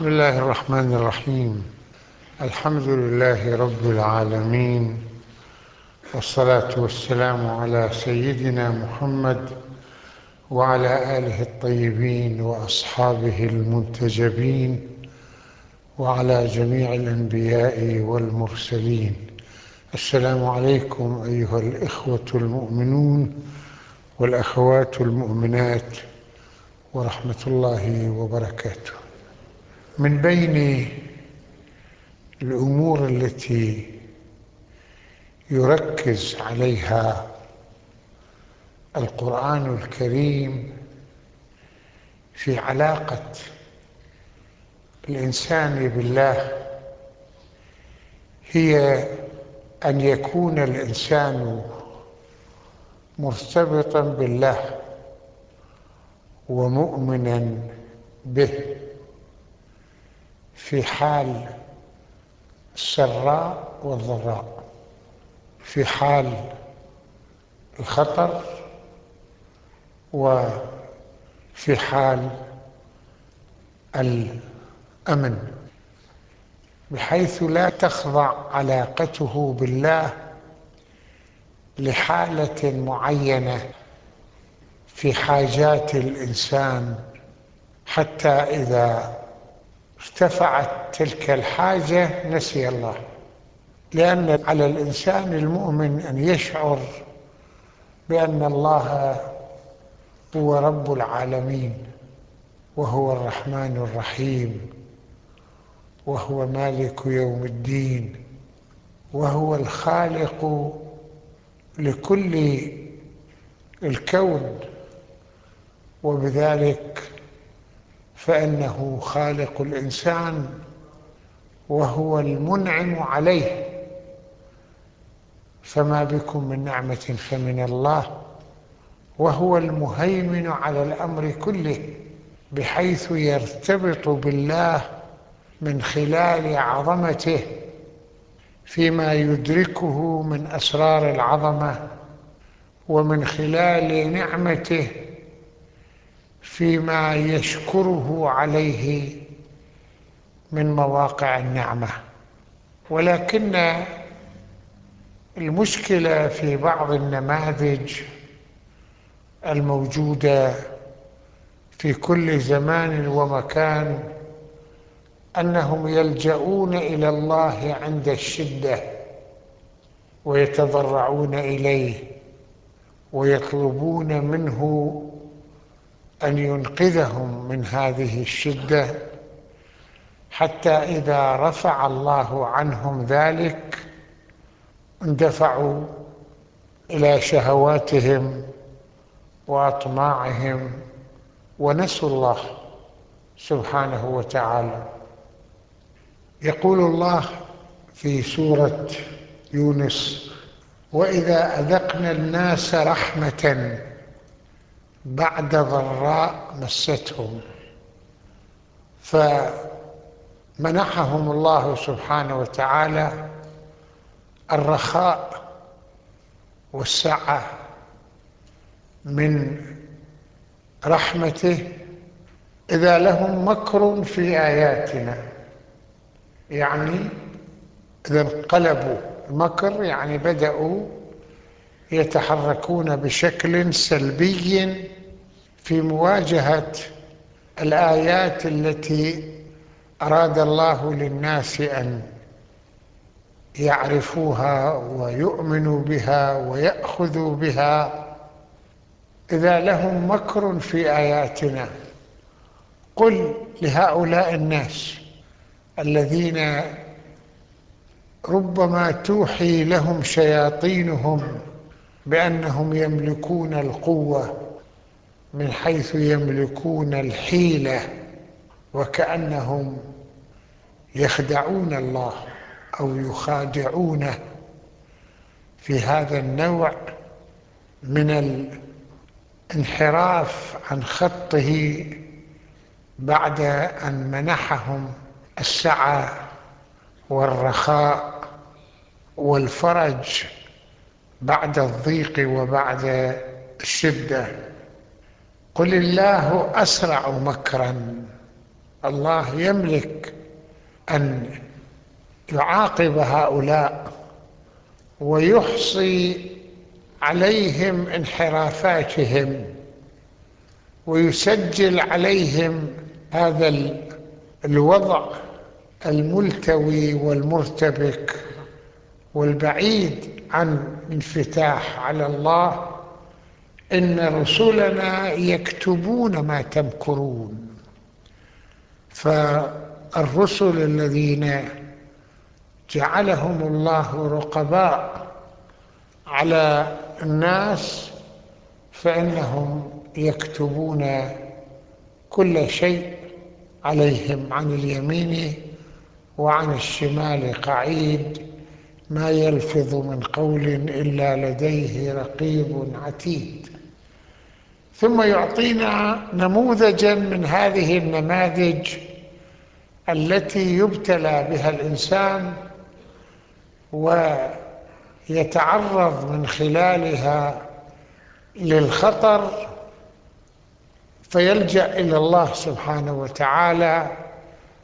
بسم الله الرحمن الرحيم. الحمد لله رب العالمين والصلاة والسلام على سيدنا محمد وعلى آله الطيبين وأصحابه المنتجبين وعلى جميع الأنبياء والمرسلين. السلام عليكم أيها الإخوة المؤمنون والأخوات المؤمنات ورحمة الله وبركاته. من بين الأمور التي يركز عليها القرآن الكريم في علاقة الإنسان بالله هي أن يكون الإنسان مرتبطا بالله ومؤمنا به. في حال السراء والضراء في حال الخطر وفي حال الأمن. بحيث لا تخضع علاقته بالله لحالة معينة في حاجات الإنسان حتى إذا ارتفعت تلك الحاجة نسي الله. لأن على الإنسان المؤمن أن يشعر بأن الله هو رب العالمين وهو الرحمن الرحيم وهو مالك يوم الدين وهو الخالق لكل الكون. وبذلك فإنه خالق الإنسان وهو المنعم عليه. فما بكم من نعمة فمن الله وهو المهيمن على الأمر كله بحيث يرتبط بالله من خلال عظمته فيما يدركه من أسرار العظمة ومن خلال نعمته فيما يشكره عليه من مواقع النعمة. ولكن المشكلة في بعض النماذج الموجودة في كل زمان ومكان أنهم يلجؤون إلى الله عند الشدة ويتضرعون إليه ويطلبون منه أن ينقذهم من هذه الشدة حتى إذا رفع الله عنهم ذلك اندفعوا إلى شهواتهم وأطماعهم ونسوا الله سبحانه وتعالى. يقول الله في سورة يونس وإذا أذقنا الناس رحمة بعد ضراء مستهم. فمنحهم الله سبحانه وتعالى الرخاء والسعة من رحمته إذا لهم مكر في آياتنا. يعني إذا انقلبوا المكر يعني بدأوا يتحركون بشكل سلبي في مواجهة الآيات التي أراد الله للناس أن يعرفوها ويؤمنوا بها ويأخذوا بها. إذا لهم مكر في آياتنا. قل لهؤلاء الناس الذين ربما توحي لهم شياطينهم بأنهم يملكون القوة من حيث يملكون الحيلة وكأنهم يخدعون الله أو يخادعونه في هذا النوع من الانحراف عن خطه بعد أن منحهم السعة والرخاء والفرج. بعد الضيق وبعد الشدة. قل الله أسرع مكرا. الله يملك أن يعاقب هؤلاء ويحصي عليهم انحرافاتهم ويسجل عليهم هذا الوضع الملتوي والمرتبك والبعيد عن انفتاح على الله إن رسلنا يكتبون ما تمكرون. فالرسل الذين جعلهم الله رقباء على الناس فإنهم يكتبون كل شيء عليهم عن اليمين وعن الشمال قعيد. ما يلفظ من قول إلا لديه رقيب عتيد. ثم يعطينا نموذجا من هذه النماذج التي يبتلى بها الإنسان ويتعرض من خلالها للخطر فيلجأ إلى الله سبحانه وتعالى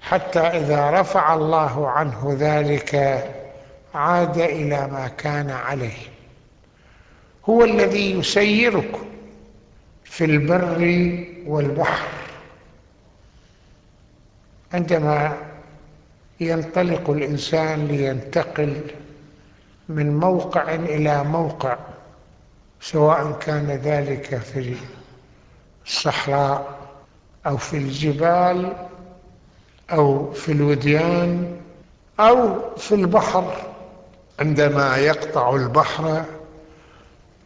حتى إذا رفع الله عنه ذلك عاد إلى ما كان عليه. هو الذي يسيركم في البر والبحر. عندما ينطلق الإنسان لينتقل من موقع إلى موقع سواء كان ذلك في الصحراء أو في الجبال أو في الوديان أو في البحر. عندما يقطع البحر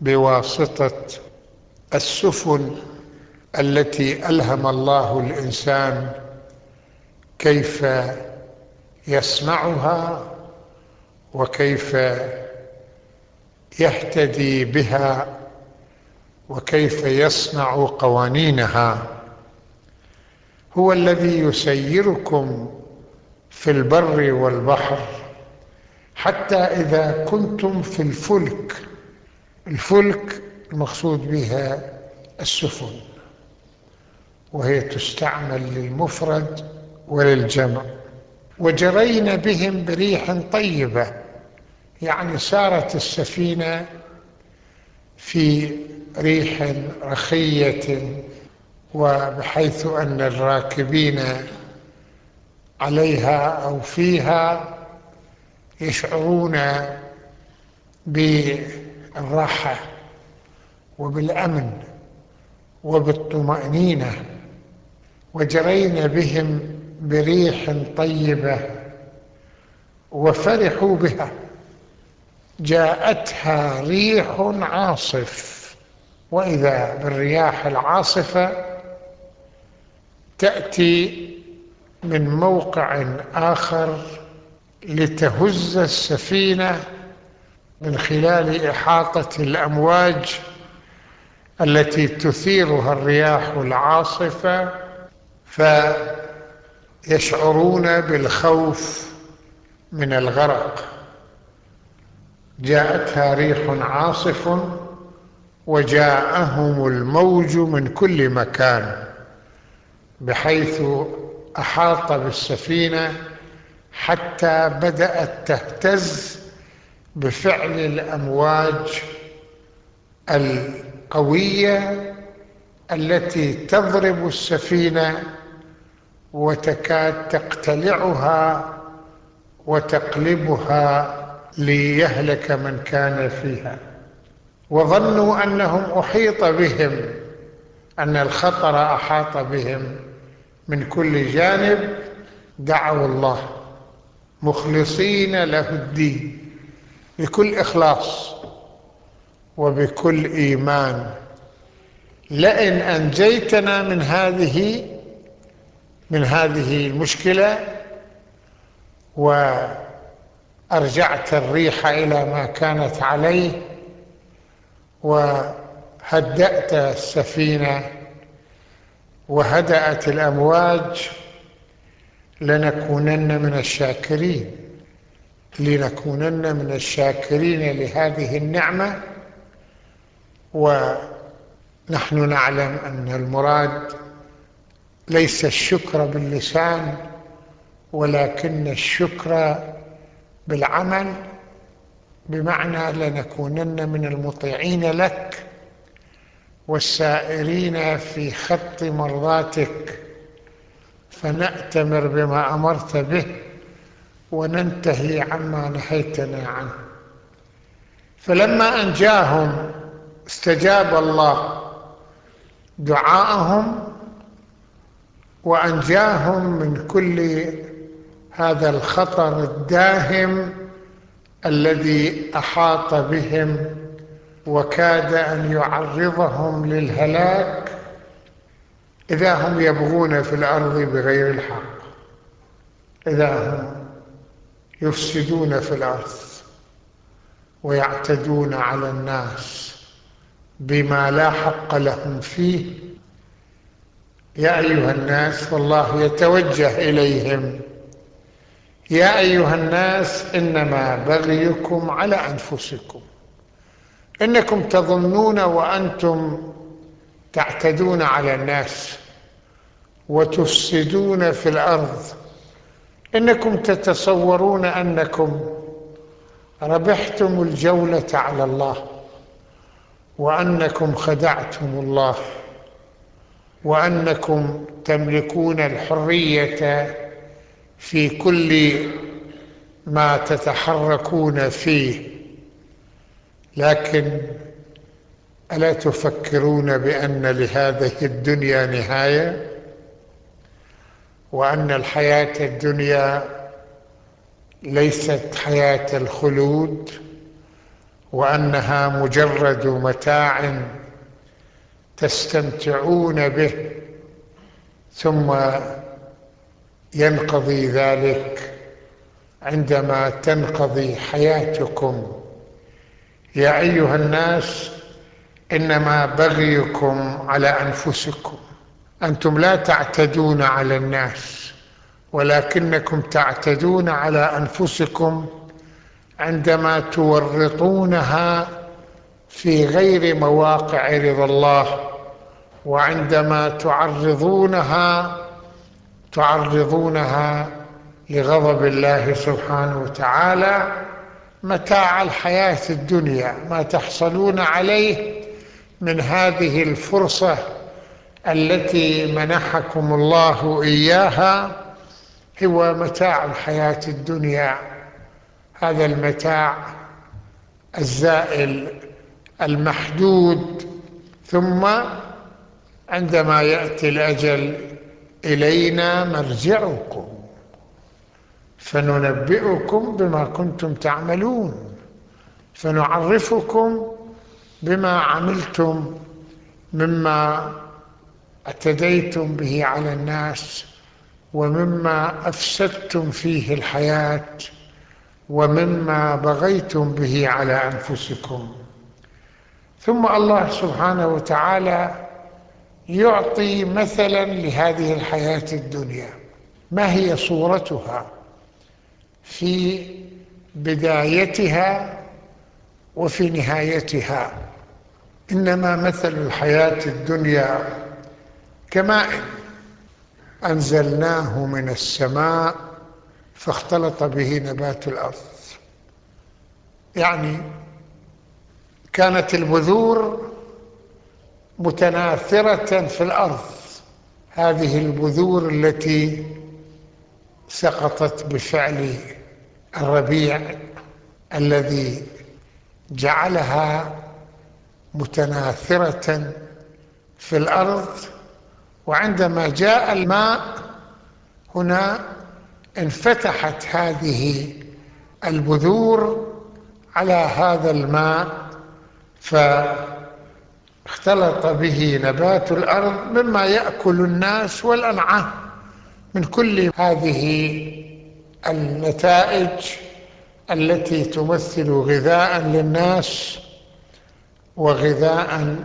بواسطة السفن التي ألهم الله الإنسان كيف يسمعها وكيف يهتدي بها وكيف يصنع قوانينها. هو الذي يسيركم في البر والبحر. حتى إذا كنتم في الفلك الفلك المقصود بها السفن وهي تستعمل للمفرد وللجمع. وجرين بهم بريح طيبة يعني سارت السفينة في ريح رخية وبحيث أن الراكبين عليها أو فيها يشعرون بالراحة وبالأمن وبالطمأنينة وجرين بهم بريح طيبة وفرحوا بها. جاءتها ريح عاصف وإذا بالرياح العاصفة تأتي من موقع آخر لتهز السفينة من خلال إحاطة الأمواج التي تثيرها الرياح العاصفة فيشعرون بالخوف من الغرق. جاءتها ريح عاصف وجاءهم الموج من كل مكان بحيث أحاط بالسفينة حتى بدأت تهتز بفعل الأمواج القوية التي تضرب السفينة وتكاد تقتلعها وتقلبها ليهلك من كان فيها. وظنوا أنهم أحيط بهم أن الخطر أحاط بهم. من كل جانب دعوا الله. مخلصين له الدين بكل إخلاص وبكل إيمان. لئن أنجيتنا من هذه من هذه المشكلة وأرجعت الريح إلى ما كانت عليه وهدأت السفينة وهدأت الأمواج لنكونن من الشاكرين لنكونن من الشاكرين لهذه النعمة ونحن نعلم أن المراد ليس الشكر باللسان ولكن الشكر بالعمل بمعنى لنكونن من المطيعين لك والسائرين في خط مرضاتك. فنأتمر بما أمرت به وننتهي عما نهيتنا عنه. فلما أنجاهم استجاب الله دعاءهم وأنجاهم من كل هذا الخطر الداهم الذي أحاط بهم وكاد أن يعرضهم للهلاك إذا هم يبغون في الأرض بغير الحق إذا هم يفسدون في الأرض ويعتدون على الناس بما لا حق لهم فيه يا أيها الناس والله يتوجه إليهم. يا أيها الناس إنما بغيكم على أنفسكم. إنكم تظنون وأنتم تعتدون على الناس وتفسدون في الأرض. إنكم تتصورون أنكم ربحتم الجولة على الله وأنكم خدعتم الله وأنكم تملكون الحرية في كل ما تتحركون فيه. لكن ألا تفكرون بأن لهذه الدنيا نهاية؟ وأن الحياة الدنيا ليست حياة الخلود؟ وأنها مجرد متاع تستمتعون به ثم ينقضي ذلك عندما تنقضي حياتكم. يا أيها الناس إنما بغيكم على أنفسكم. أنتم لا تعتدون على الناس ولكنكم تعتدون على أنفسكم عندما تورطونها في غير مواقع رضا الله وعندما تعرضونها تعرضونها لغضب الله سبحانه وتعالى متاع الحياة الدنيا ما تحصلون عليه من هذه الفرصة التي منحكم الله إياها هو متاع الحياة الدنيا. هذا المتاع الزائل المحدود. ثم عندما يأتي الأجل إلينا مرجعكم فننبئكم بما كنتم تعملون. فنعرفكم بما عملتم مما اعتديتم به على الناس ومما أفسدتم فيه الحياة ومما بغيتم به على أنفسكم. ثم الله سبحانه وتعالى يعطي مثلا لهذه الحياة الدنيا. ما هي صورتها؟ في بدايتها وفي نهايتها. إنما مثل الحياة الدنيا كماء أنزلناه من السماء فاختلط به نبات الأرض. يعني كانت البذور متناثرة في الأرض. هذه البذور التي سقطت بفعل الربيع الذي جعلها متناثرة في الأرض وعندما جاء الماء هنا انفتحت هذه البذور على هذا الماء فاختلط به نبات الأرض مما يأكل الناس والأنعام من كل هذه النتائج التي تمثل غذاء للناس. وغذاء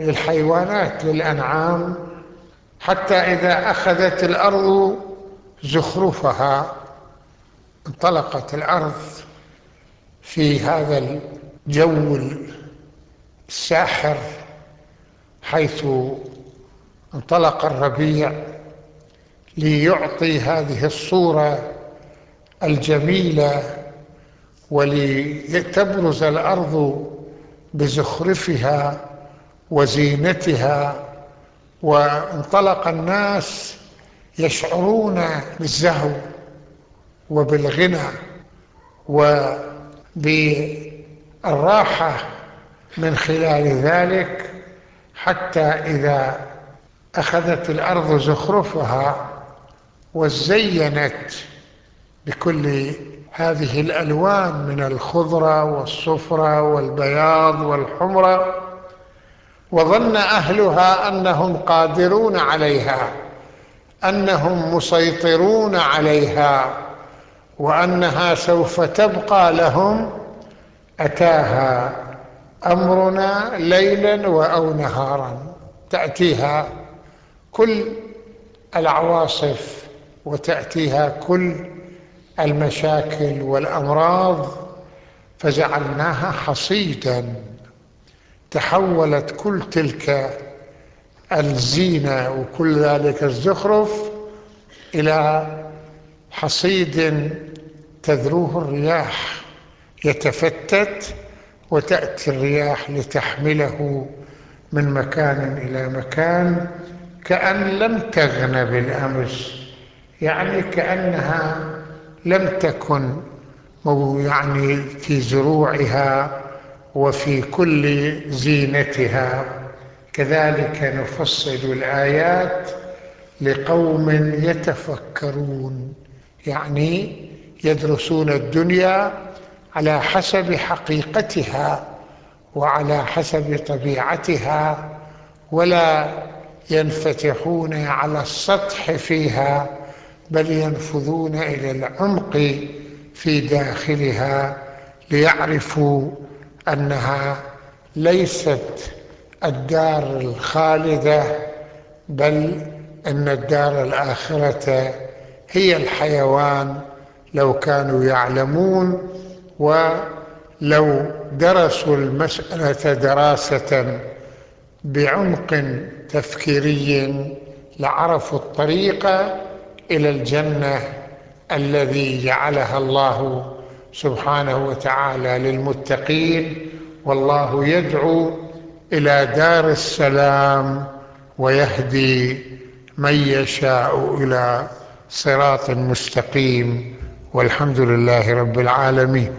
للحيوانات للأنعام حتى إذا أخذت الأرض زخرفها انطلقت الأرض في هذا الجو الساحر حيث انطلق الربيع ليعطي هذه الصورة الجميلة ولتبرز الأرض بزخرفها وزينتها وانطلق الناس يشعرون بالزهو وبالغنى وبالراحة من خلال ذلك حتى إذا أخذت الأرض زخرفها وزينت بكل هذه الألوان من الخضرة والصفرة والبياض والحمرة وظن أهلها أنهم قادرون عليها أنهم مسيطرون عليها وأنها سوف تبقى لهم أتاها أمرنا ليلا أو نهارا. تأتيها كل العواصف وتأتيها كل المشاكل والأمراض فجعلناها حصيدا تحولت كل تلك الزينة وكل ذلك الزخرف إلى حصيد تذروه الرياح يتفتت وتأتي الرياح لتحمله من مكان إلى مكان كأن لم تغن بالأمس يعني كأنها لم تكن يعني في زروعها وفي كل زينتها. كذلك نفصل الآيات لقوم يتفكرون يعني يدرسون الدنيا على حسب حقيقتها وعلى حسب طبيعتها ولا ينفتحون على السطح فيها بل ينفذون إلى العمق في داخلها ليعرفوا أنها ليست الدار الخالدة بل أن الدار الآخرة هي الحيوان لو كانوا يعلمون ولو درسوا المسألة دراسة بعمق تفكيري لعرفوا الطريق إلى الجنة الذي جعلها الله سبحانه وتعالى للمتقين والله يدعو إلى دار السلام ويهدي من يشاء إلى صراط مستقيم والحمد لله رب العالمين.